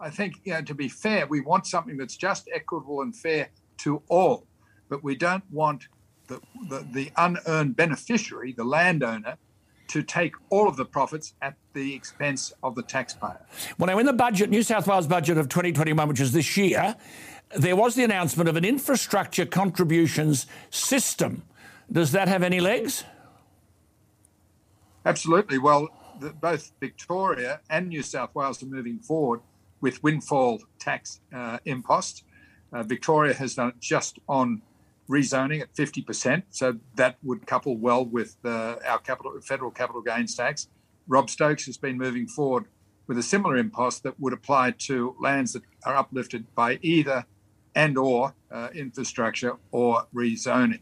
I think, you know, to be fair, we want something that's just equitable and fair to all, but we don't want the, the, the unearned beneficiary, the landowner, to take all of the profits at the expense of the taxpayer. Well, now in the budget, New South Wales budget of 2021, which is this year, there was the announcement of an infrastructure contributions system. Does that have any legs? Absolutely. Well, the, both Victoria and New South Wales are moving forward with windfall tax uh, impost. Uh, Victoria has done it just on rezoning at 50%, so that would couple well with uh, our capital, federal capital gains tax. Rob Stokes has been moving forward with a similar impost that would apply to lands that are uplifted by either and or uh, infrastructure or rezoning.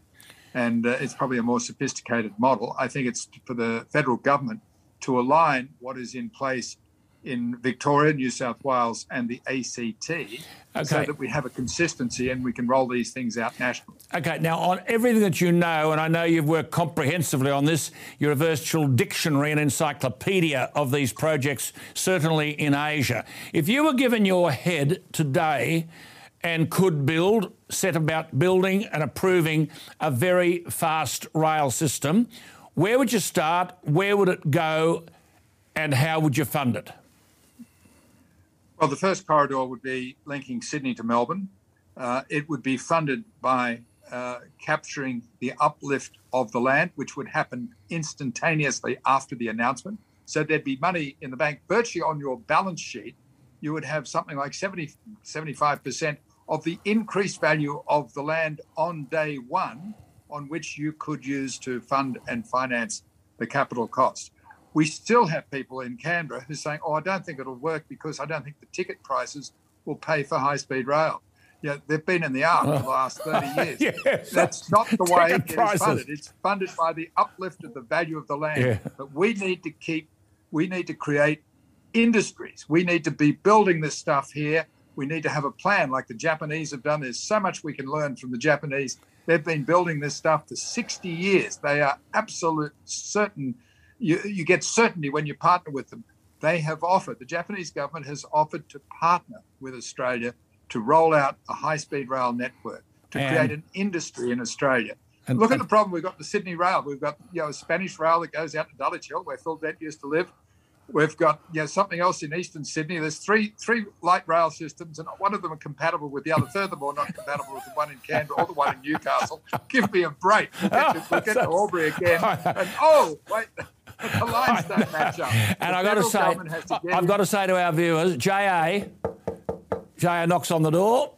And uh, it's probably a more sophisticated model. I think it's for the federal government to align what is in place in Victoria, New South Wales, and the ACT, okay. so that we have a consistency and we can roll these things out nationally. Okay, now on everything that you know, and I know you've worked comprehensively on this, you're a virtual dictionary and encyclopedia of these projects, certainly in Asia. If you were given your head today and could build, set about building and approving a very fast rail system, where would you start? Where would it go? And how would you fund it? Well, the first corridor would be linking Sydney to Melbourne. Uh, it would be funded by uh, capturing the uplift of the land, which would happen instantaneously after the announcement. So there'd be money in the bank virtually on your balance sheet. You would have something like 70, 75% of the increased value of the land on day one, on which you could use to fund and finance the capital cost we still have people in Canberra who are saying, "Oh, I don't think it'll work because I don't think the ticket prices will pay for high-speed rail." Yeah, they've been in the ark for the oh. last 30 years. yes, That's not the way it is funded. It's funded by the uplift of the value of the land. Yeah. But we need to keep, we need to create industries. We need to be building this stuff here. We need to have a plan like the Japanese have done. There's so much we can learn from the Japanese. They've been building this stuff for 60 years. They are absolute certain you, you get certainty when you partner with them. They have offered, the Japanese government has offered to partner with Australia to roll out a high speed rail network, to and, create an industry in Australia. And, Look and, at the problem. We've got the Sydney Rail. We've got you know a Spanish rail that goes out to Dulwich Hill, where Phil Dent used to live. We've got you know something else in eastern Sydney. There's three three light rail systems, and one of them are compatible with the other. Furthermore, not compatible with the one in Canberra or the one in Newcastle. Give me a break. We'll get to, we'll get to Albury again. And oh wait, the lines don't match up. And I've got to say, to I've got to say to our viewers, JA, JA knocks on the door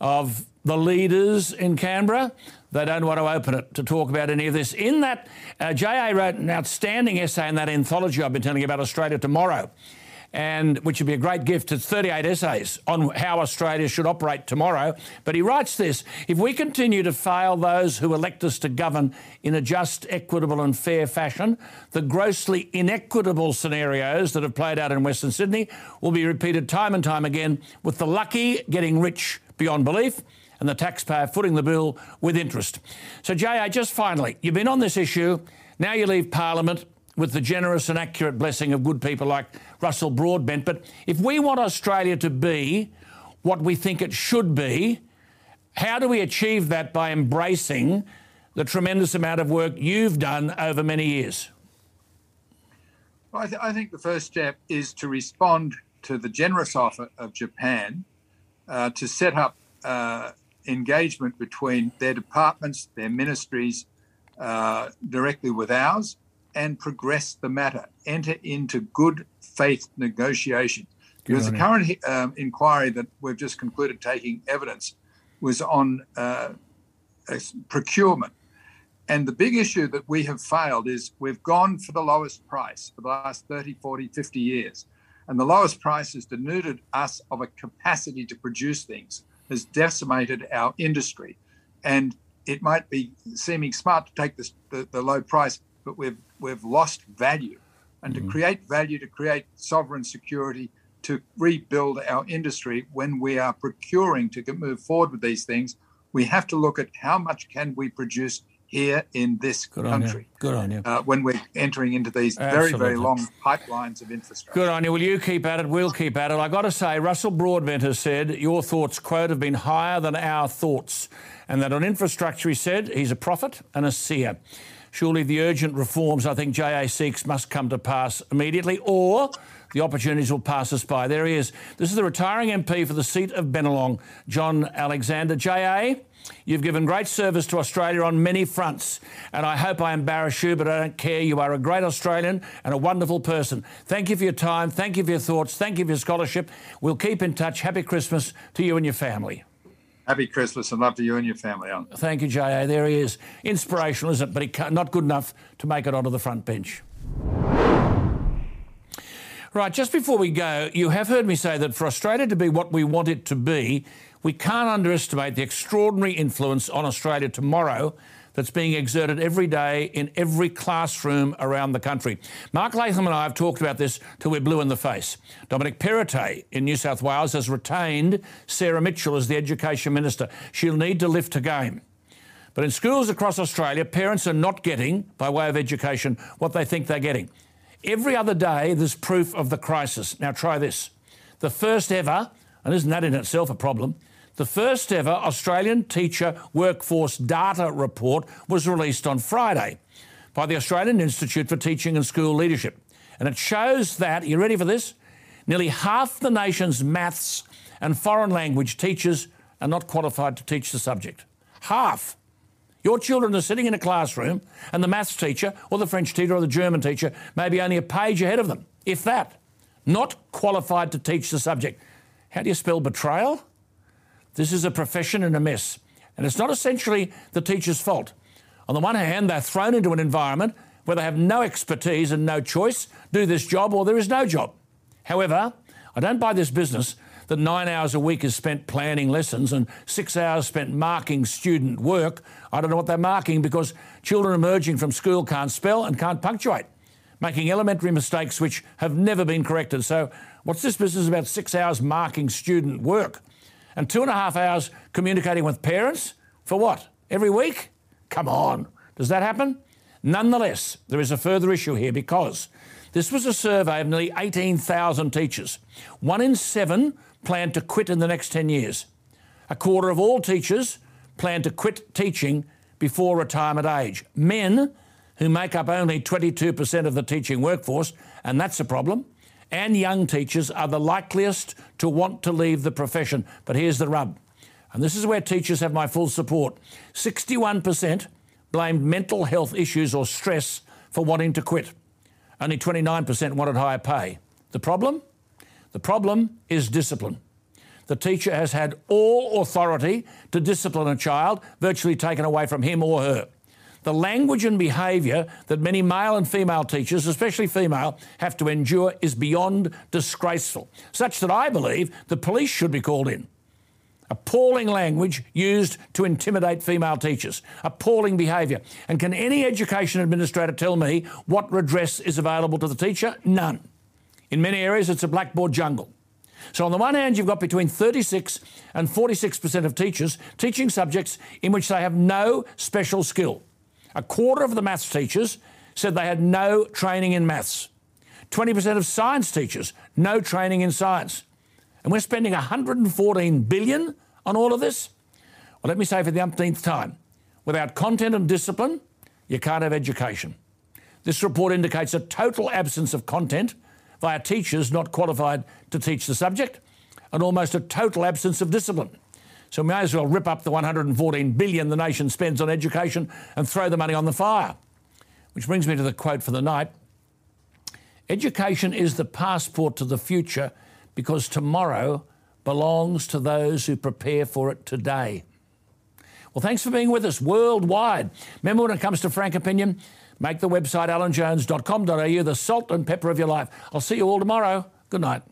of the leaders in Canberra. They don't want to open it to talk about any of this. In that, uh, JA wrote an outstanding essay in that anthology I've been telling you about Australia Tomorrow and which would be a great gift. It's 38 essays on how Australia should operate tomorrow. But he writes this if we continue to fail those who elect us to govern in a just, equitable, and fair fashion, the grossly inequitable scenarios that have played out in Western Sydney will be repeated time and time again, with the lucky getting rich beyond belief and the taxpayer footing the bill with interest. So, JA, just finally, you've been on this issue. Now you leave Parliament with the generous and accurate blessing of good people like Russell Broadbent. But if we want Australia to be what we think it should be, how do we achieve that by embracing the tremendous amount of work you've done over many years? Well, I, th- I think the first step is to respond to the generous offer of Japan uh, to set up uh, engagement between their departments, their ministries, uh, directly with ours, and progress the matter, enter into good faith negotiations. Because the current um, inquiry that we've just concluded taking evidence was on uh, procurement. And the big issue that we have failed is we've gone for the lowest price for the last 30, 40, 50 years. And the lowest price has denuded us of a capacity to produce things, has decimated our industry. And it might be seeming smart to take this, the, the low price, but we've we've lost value and to create value, to create sovereign security, to rebuild our industry when we are procuring to move forward with these things, we have to look at how much can we produce here in this Good on country Good on you. uh, when we're entering into these very, very long pipelines of infrastructure. Good on you. Will you keep at it? We'll keep at it. I got to say, Russell Broadbent has said your thoughts, quote, have been higher than our thoughts, and that on infrastructure, he said, he's a prophet and a seer. Surely the urgent reforms I think JA seeks must come to pass immediately, or the opportunities will pass us by. There he is. This is the retiring MP for the seat of Bennelong, John Alexander. JA, you've given great service to Australia on many fronts, and I hope I embarrass you, but I don't care. You are a great Australian and a wonderful person. Thank you for your time. Thank you for your thoughts. Thank you for your scholarship. We'll keep in touch. Happy Christmas to you and your family. Happy Christmas and love to you and your family. Alan. Thank you, JA. There he is. Inspirational, isn't it? But can't, not good enough to make it onto the front bench. Right, just before we go, you have heard me say that for Australia to be what we want it to be, we can't underestimate the extraordinary influence on Australia tomorrow that's being exerted every day in every classroom around the country. Mark Latham and I have talked about this till we're blue in the face. Dominic Perrottet in New South Wales has retained Sarah Mitchell as the Education Minister. She'll need to lift her game. But in schools across Australia, parents are not getting, by way of education, what they think they're getting. Every other day, there's proof of the crisis. Now, try this. The first ever, and isn't that in itself a problem? The first ever Australian teacher workforce data report was released on Friday by the Australian Institute for Teaching and School Leadership. And it shows that, you ready for this? Nearly half the nation's maths and foreign language teachers are not qualified to teach the subject. Half. Your children are sitting in a classroom, and the maths teacher, or the French teacher, or the German teacher may be only a page ahead of them, if that. Not qualified to teach the subject. How do you spell betrayal? This is a profession in a mess. And it's not essentially the teacher's fault. On the one hand, they're thrown into an environment where they have no expertise and no choice do this job or there is no job. However, I don't buy this business that nine hours a week is spent planning lessons and six hours spent marking student work. I don't know what they're marking because children emerging from school can't spell and can't punctuate, making elementary mistakes which have never been corrected. So, what's this business about six hours marking student work? And two and a half hours communicating with parents? For what? Every week? Come on. Does that happen? Nonetheless, there is a further issue here because this was a survey of nearly 18,000 teachers. One in seven plan to quit in the next 10 years. A quarter of all teachers plan to quit teaching before retirement age. Men, who make up only 22% of the teaching workforce, and that's a problem, and young teachers are the likeliest to want to leave the profession. But here's the rub, and this is where teachers have my full support 61% blamed mental health issues or stress for wanting to quit. Only 29% wanted higher pay. The problem? The problem is discipline. The teacher has had all authority to discipline a child virtually taken away from him or her. The language and behaviour that many male and female teachers, especially female, have to endure is beyond disgraceful, such that I believe the police should be called in. Appalling language used to intimidate female teachers. Appalling behaviour. And can any education administrator tell me what redress is available to the teacher? None. In many areas, it's a blackboard jungle. So, on the one hand, you've got between 36 and 46% of teachers teaching subjects in which they have no special skill. A quarter of the maths teachers said they had no training in maths. 20% of science teachers, no training in science. And we're spending 114 billion on all of this? Well, let me say for the umpteenth time, without content and discipline, you can't have education. This report indicates a total absence of content via teachers not qualified to teach the subject and almost a total absence of discipline. So we may as well rip up the 114 billion the nation spends on education and throw the money on the fire. Which brings me to the quote for the night. Education is the passport to the future because tomorrow belongs to those who prepare for it today. Well, thanks for being with us worldwide. Remember, when it comes to frank opinion, make the website alanjones.com.au the salt and pepper of your life. I'll see you all tomorrow. Good night.